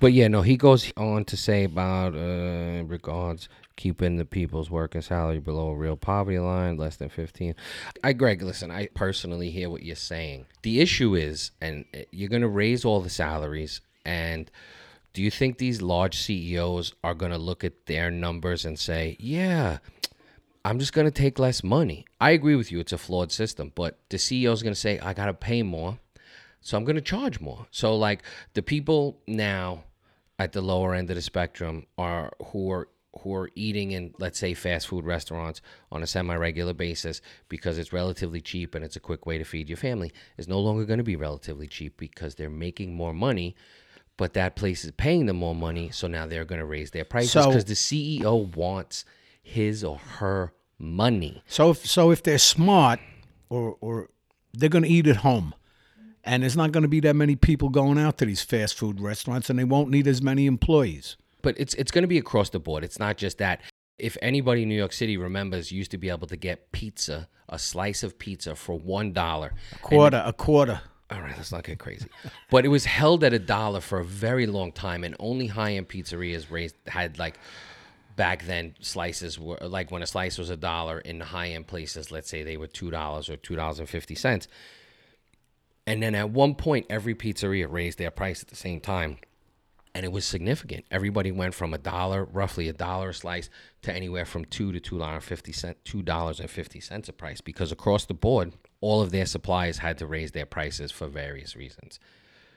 But yeah, no, he goes on to say about uh, regards keeping the people's working salary below a real poverty line, less than 15. I, Greg, listen, I personally hear what you're saying. The issue is, and uh, you're going to raise all the salaries, and do you think these large CEOs are going to look at their numbers and say, yeah, I'm just going to take less money? I agree with you, it's a flawed system, but the CEO is going to say, I got to pay more. So I'm going to charge more. So like the people now at the lower end of the spectrum are who are who are eating in let's say fast food restaurants on a semi-regular basis because it's relatively cheap and it's a quick way to feed your family is no longer going to be relatively cheap because they're making more money but that place is paying them more money so now they're going to raise their prices So- because the CEO wants his or her money So if so if they're smart or or they're going to eat at home. And there's not going to be that many people going out to these fast food restaurants and they won't need as many employees. but it's it's going to be across the board. It's not just that. If anybody in New York City remembers, used to be able to get pizza, a slice of pizza for one dollar. a Quarter, a quarter. All right, let's not get crazy. But it was held at a dollar for a very long time, and only high-end pizzerias raised had like back then slices were like when a slice was a dollar in the high-end places. Let's say they were two dollars or two dollars and fifty cents. And then at one point, every pizzeria raised their price at the same time. And it was significant. Everybody went from a dollar, roughly a dollar a slice, to anywhere from two to two dollars fifty cent, two dollars and fifty cents a price. Because across the board, all of their suppliers had to raise their prices for various reasons.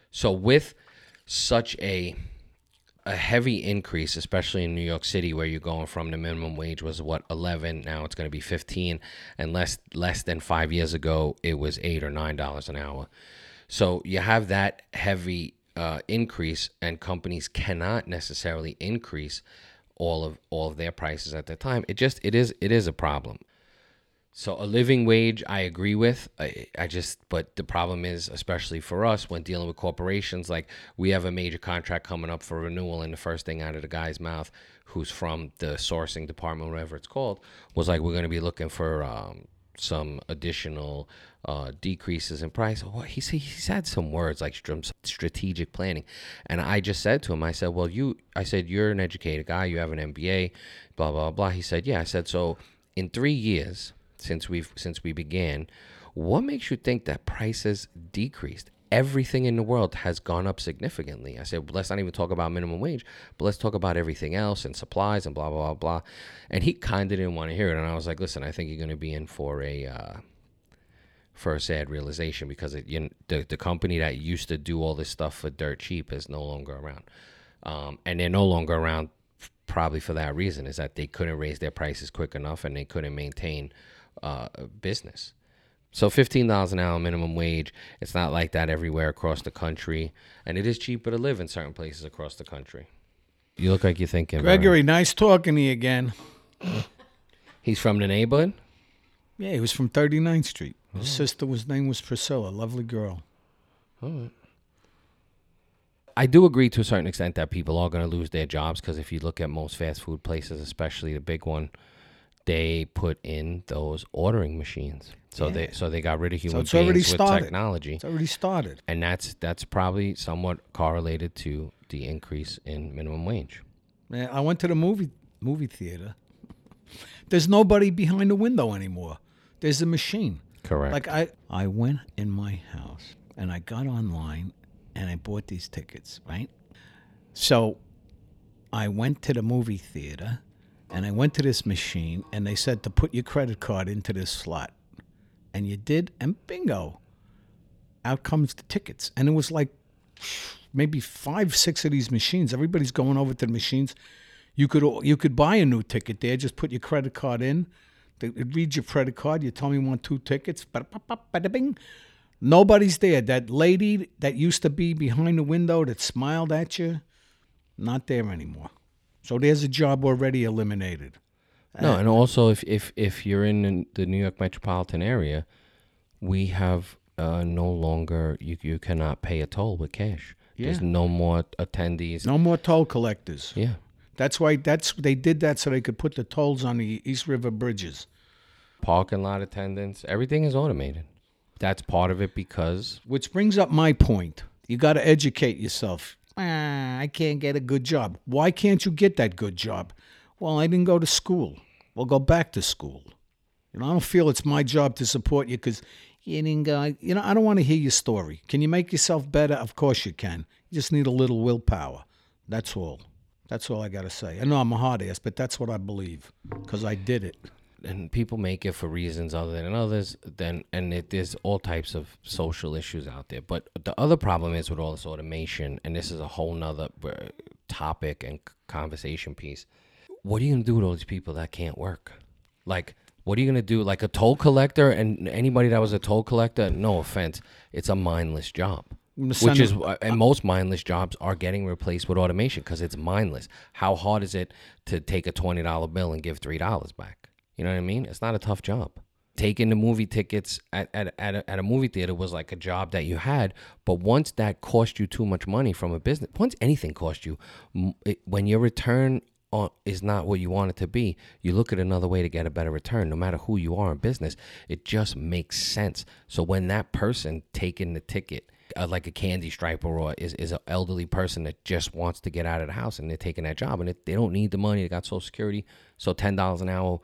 So with such a a heavy increase, especially in New York City, where you're going from the minimum wage was what 11, now it's going to be 15, and less less than five years ago it was eight or nine dollars an hour. So you have that heavy uh, increase, and companies cannot necessarily increase all of all of their prices at the time. It just it is it is a problem. So a living wage, I agree with. I, I just, but the problem is, especially for us, when dealing with corporations, like we have a major contract coming up for renewal, and the first thing out of the guy's mouth, who's from the sourcing department, whatever it's called, was like, we're going to be looking for um, some additional uh, decreases in price. What he said, he's had some words like str- strategic planning, and I just said to him, I said, well, you, I said, you're an educated guy, you have an MBA, blah blah blah. He said, yeah. I said, so in three years since we've since we began, what makes you think that prices decreased? Everything in the world has gone up significantly. I said, let's not even talk about minimum wage, but let's talk about everything else and supplies and blah blah blah blah. And he kind of didn't want to hear it, and I was like, listen, I think you're going to be in for a uh, for a sad realization because it, you, the the company that used to do all this stuff for dirt cheap is no longer around, um, and they're no longer around probably for that reason is that they couldn't raise their prices quick enough and they couldn't maintain uh, business. So fifteen dollars an hour minimum wage. It's not like that everywhere across the country, and it is cheaper to live in certain places across the country. You look like you're thinking. Gregory, nice talking to you again. He's from the neighborhood. Yeah, he was from 39th Street. His sister was name was Priscilla, lovely girl. All right. I do agree to a certain extent that people are going to lose their jobs because if you look at most fast food places, especially the big one, they put in those ordering machines. So they so they got rid of human it's already beings with started. technology, It's already started. and that's that's probably somewhat correlated to the increase in minimum wage. Man, I went to the movie movie theater. There's nobody behind the window anymore. There's a machine. Correct. Like I I went in my house and I got online and I bought these tickets, right? So I went to the movie theater and I went to this machine and they said to put your credit card into this slot. And you did and bingo. Out comes the tickets. And it was like maybe 5 6 of these machines. Everybody's going over to the machines. You could you could buy a new ticket there. Just put your credit card in. It reads your credit card. You tell me you want two tickets. Bada-bing. Nobody's there. That lady that used to be behind the window that smiled at you, not there anymore. So there's a job already eliminated. No, and also if if if you're in the New York metropolitan area, we have uh, no longer you you cannot pay a toll with cash. There's no more attendees. No more toll collectors. Yeah. That's why that's they did that so they could put the tolls on the East River bridges. Parking lot attendants, everything is automated. That's part of it because Which brings up my point. You got to educate yourself. Ah, I can't get a good job. Why can't you get that good job? Well, I didn't go to school. Well, go back to school. You know, I don't feel it's my job to support you because you didn't go. You know, I don't want to hear your story. Can you make yourself better? Of course you can. You just need a little willpower. That's all. That's all I got to say. I know I'm a hard ass, but that's what I believe because I did it. And people make it for reasons other than others then and it, there's all types of social issues out there. But the other problem is with all this automation and this is a whole nother uh, topic and conversation piece. What are you going to do with all these people that can't work? Like what are you going to do? Like a toll collector and anybody that was a toll collector? No offense. It's a mindless job which is and most mindless jobs are getting replaced with automation because it's mindless. How hard is it to take a twenty dollar bill and give three dollars back? You know what I mean? It's not a tough job. Taking the movie tickets at, at, at, a, at a movie theater was like a job that you had, but once that cost you too much money from a business, once anything cost you, it, when your return on, is not what you want it to be, you look at another way to get a better return. No matter who you are in business, it just makes sense. So when that person taking the ticket uh, like a candy striper or is, is an elderly person that just wants to get out of the house and they're taking that job and it, they don't need the money. They got Social Security. So $10 an hour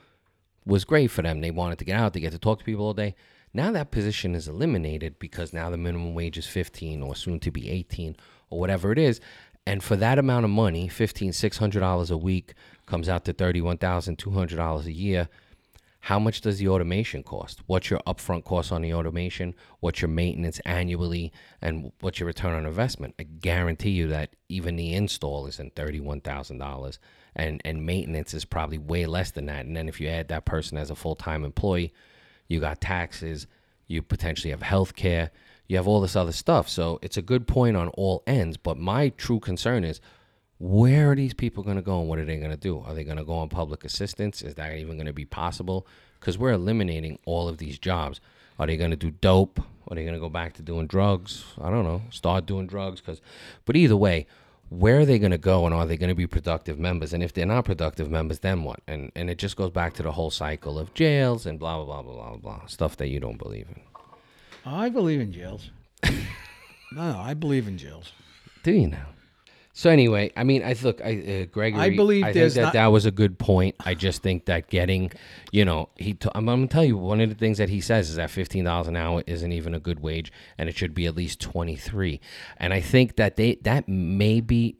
was great for them. They wanted to get out, they get to talk to people all day. Now that position is eliminated because now the minimum wage is 15 or soon to be 18 or whatever it is. And for that amount of money, $15, $600 a week comes out to $31,200 a year how much does the automation cost? What's your upfront cost on the automation? What's your maintenance annually? And what's your return on investment? I guarantee you that even the install isn't $31,000 and, and maintenance is probably way less than that. And then if you add that person as a full time employee, you got taxes, you potentially have health care, you have all this other stuff. So it's a good point on all ends. But my true concern is where are these people going to go and what are they going to do? Are they going to go on public assistance? Is that even going to be possible? Because we're eliminating all of these jobs. Are they going to do dope? Are they going to go back to doing drugs? I don't know. Start doing drugs because, but either way, where are they going to go and are they going to be productive members? And if they're not productive members, then what? And and it just goes back to the whole cycle of jails and blah blah blah blah blah blah stuff that you don't believe in. I believe in jails. no, I believe in jails. Do you now? So anyway, I mean, I look, I uh, Gregory. I believe I think that not- that was a good point. I just think that getting, you know, he. T- I'm, I'm gonna tell you one of the things that he says is that fifteen dollars an hour isn't even a good wage, and it should be at least twenty three. And I think that they that may be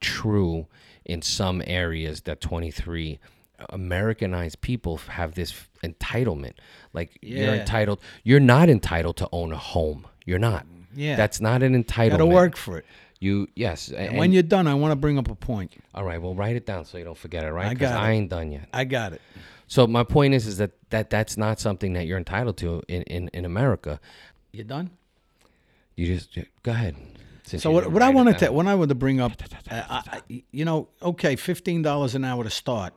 true in some areas that twenty three. Americanized people have this entitlement. Like you're entitled. You're not entitled to own a home. You're not. Yeah. That's not an entitlement. Got to work for it. You yes. And and- when you're done, I want to bring up a point. all right, well, write it down so you don't forget it, right? I got I ain't done yet. I got it. So my point is, is that, that that's not something that you're entitled to in, in, in America. You done? You just go ahead. since So what, what I wanted to when I wanted to bring up, uh, I, I, you know, okay, fifteen dollars an hour to start.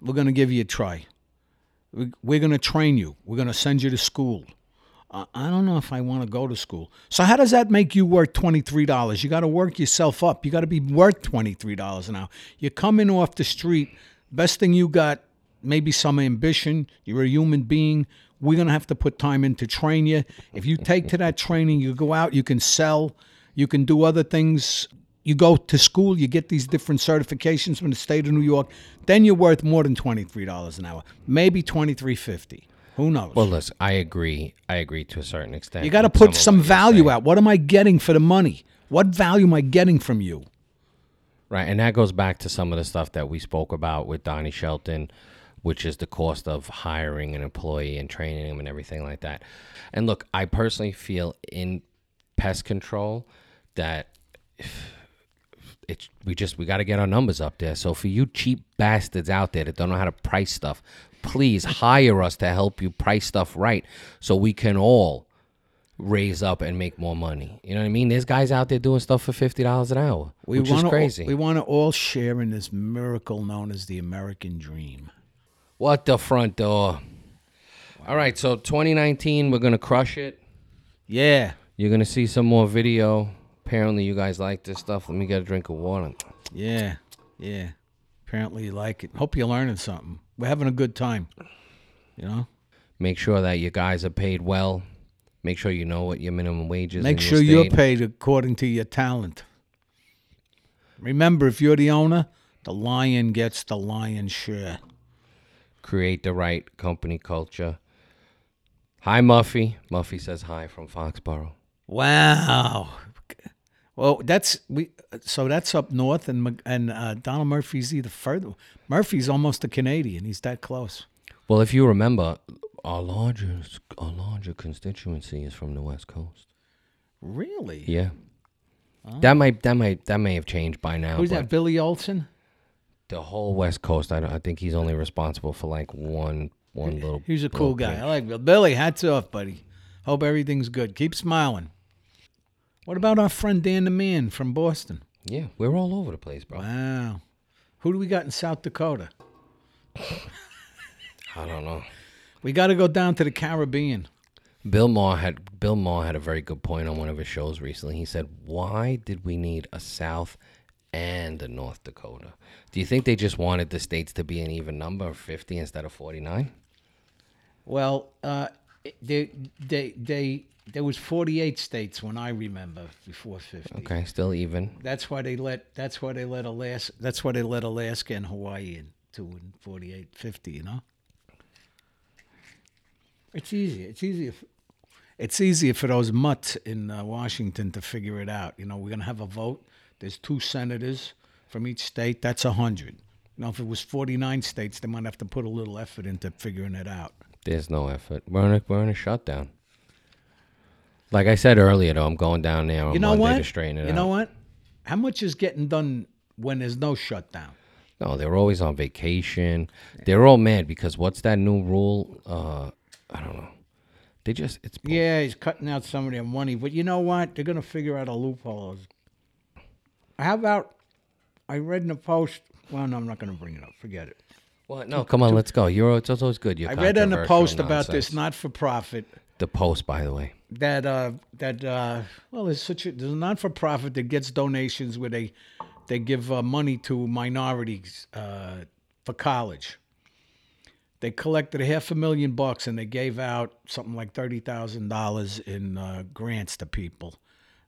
We're gonna give you a try. We- We're gonna train you. We're gonna send you to school. I don't know if I want to go to school. So how does that make you worth twenty three dollars? You got to work yourself up. You got to be worth twenty three dollars an hour. You're coming off the street. Best thing you got, maybe some ambition. You're a human being. We're gonna have to put time in to train you. If you take to that training, you go out. You can sell. You can do other things. You go to school. You get these different certifications from the state of New York. Then you're worth more than twenty three dollars an hour. Maybe twenty three fifty. Who knows? Well, listen, I agree. I agree to a certain extent. You got to put of some value out. What am I getting for the money? What value am I getting from you? Right, and that goes back to some of the stuff that we spoke about with Donnie Shelton, which is the cost of hiring an employee and training him and everything like that. And look, I personally feel in pest control that it's we just we got to get our numbers up there. So for you cheap bastards out there that don't know how to price stuff, please hire us to help you price stuff right, so we can all raise up and make more money. You know what I mean? There's guys out there doing stuff for fifty dollars an hour, which is crazy. We want to all share in this miracle known as the American dream. What the front door? All right, so 2019, we're gonna crush it. Yeah, You're gonna see some more video. Apparently, you guys like this stuff. Let me get a drink of water. yeah, yeah. Apparently you like it. Hope you're learning something. We're having a good time. You know. Make sure that you guys are paid well. Make sure you know what your minimum wage is. Make sure your you're paid according to your talent. Remember, if you're the owner, the lion gets the lion's share. Create the right company culture. Hi, Muffy. Muffy says hi from Foxborough. Wow. Well, that's we. So that's up north, and and uh, Donald Murphy's either further. Murphy's almost a Canadian. He's that close. Well, if you remember, our largest, our larger constituency is from the West Coast. Really? Yeah. That might that might that may have changed by now. Who's that? Billy Olson. The whole West Coast. I, don't, I think he's only responsible for like one one little. He's a cool guy. pinch. I like Bill. Billy. Hats off, buddy. Hope everything's good. Keep smiling. What about our friend Dan the Man from Boston? Yeah, we're all over the place, bro. Wow. Who do we got in South Dakota? I don't know. We got to go down to the Caribbean. Bill Maher had Bill Maher had a very good point on one of his shows recently. He said, "Why did we need a South and a North Dakota? Do you think they just wanted the states to be an even number of fifty instead of forty-nine? Well, uh, they, they, they, there was 48 states when I remember before 50. Okay, still even. That's why they let. That's why they let Alaska. That's why they let Alaska and Hawaii in to in 48, 50. You know. It's easy. It's easy. If, it's easier for those mutts in uh, Washington to figure it out. You know, we're gonna have a vote. There's two senators from each state. That's a hundred. You know, if it was 49 states, they might have to put a little effort into figuring it out. There's no effort. We're in a, we're in a shutdown. Like I said earlier, though, I'm going down there on You know Monday what? to straighten it you out. know what? How much is getting done when there's no shutdown? No, they're always on vacation. They're all mad because what's that new rule? Uh, I don't know. They just it's bull- Yeah, he's cutting out some of their money, but you know what? They're gonna figure out a loophole. How about? I read in the post. Well, no, I'm not gonna bring it up. Forget it. What? No, come on, let's go. You're it's always good. You're I read in the controversial post about this not-for-profit The post, by the way. that uh that uh well there's such a there's a non-for-profit that gets donations where they they give uh, money to minorities uh for college they collected a half a million bucks and they gave out something like $30,000 in uh, grants to people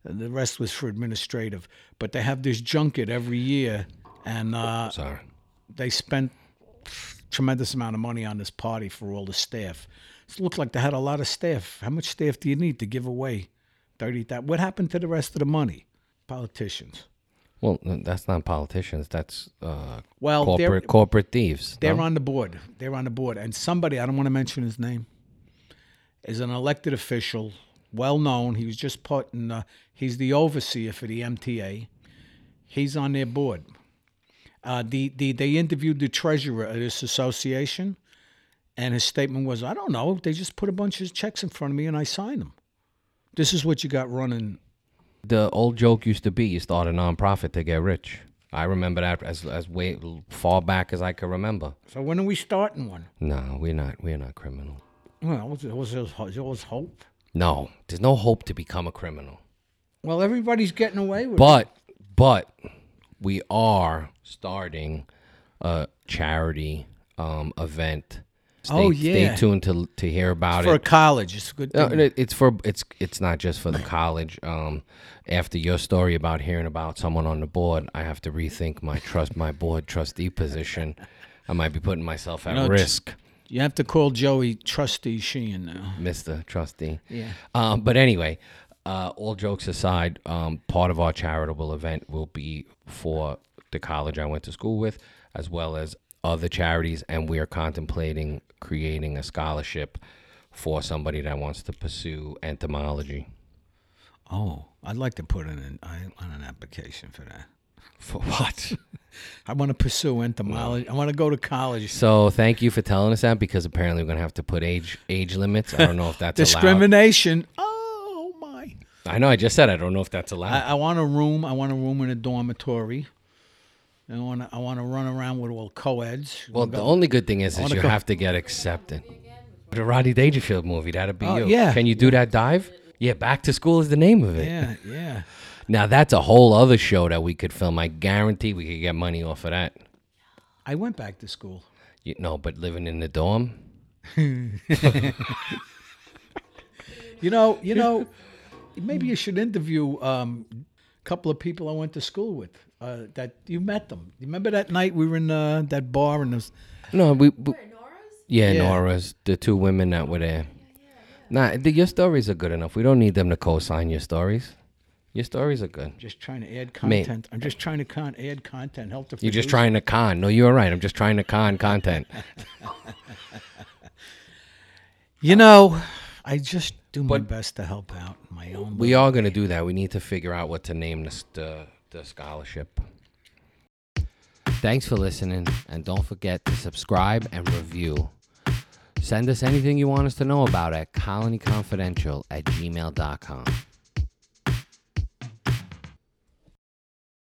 and the rest was for administrative but they have this junket every year and uh Sorry. they spent tremendous amount of money on this party for all the staff. Looked like they had a lot of staff. How much staff do you need to give away? Thirty thousand. What happened to the rest of the money? Politicians. Well, that's not politicians. That's uh, Well, corporate corporate thieves. they're no? on the board. They're on the board, and somebody I don't want to mention his name is an elected official, well known. He was just put in. Uh, he's the overseer for the MTA. He's on their board. Uh, the, the they interviewed the treasurer of this association, and his statement was, "I don't know. They just put a bunch of checks in front of me, and I signed them. This is what you got running." The old joke used to be you start a nonprofit to get rich. I remember that as as way far back as I could remember. So when are we starting one? No, we're not. We're not criminal. Well, was was was hope. No, there's no hope to become a criminal. Well, everybody's getting away with it. But but we are starting a charity um, event. Stay, Oh, yeah. Stay tuned to to hear about it. for college. It's a good. No, it's for it's it's not just for the college. Um, after your story about hearing about someone on the board, I have to rethink my trust my board trustee position. I might be putting myself at know, risk, You have to call Joey Trustee Sheehan now. Mister Trustee. Yeah. Um, but anyway, uh, all jokes aside, um, part of our charitable event will be for the college I went to school with, as well as other charities, and we are contemplating creating a scholarship for somebody that wants to pursue entomology. Oh, I'd like to put in an, I, on an application for that. For what? I want to pursue entomology. I want to go to college. so thank you for telling us that because apparently we're gonna have to put age age limits. I don't know if that's allowed. Discrimination. Oh my! I know I just said I don't know if that's allowed. I, I want a room. I want a room in a dormitory. I want to. I want to run around with all co-eds. well, the only good thing is, is wanna you go- have to get accepted. The Rodney Dangerfield movie, that'd be Oh, you. yeah. Can you do that dive? Yeah, Back to School is the name of it. yeah, yeah. Now that's a whole other show that we could film. I guarantee we could get money off of that. I went back to school. You know, but living in the dorm, You know. You know. maybe you should interview um, a couple of people I went to school with. Uh, that you met them. You remember that night we were in uh, that bar and there was No, we, we Where, Nora's? yeah, Yeah. Nora's the two women that were there. Nah, the, your stories are good enough. We don't need them to co-sign your stories. Your stories are good. just trying to add Mate. content. I'm just trying to con- add content. Help the You're just producer. trying to con. No, you're right. I'm just trying to con content. You know, I just do my But- best to help out my own. We are going to do that. We need to figure out what to name this the the scholarship. Thanks for listening, and don't forget to subscribe and review. Send us anything you want us to know about at colonyconfidential at gmail.com.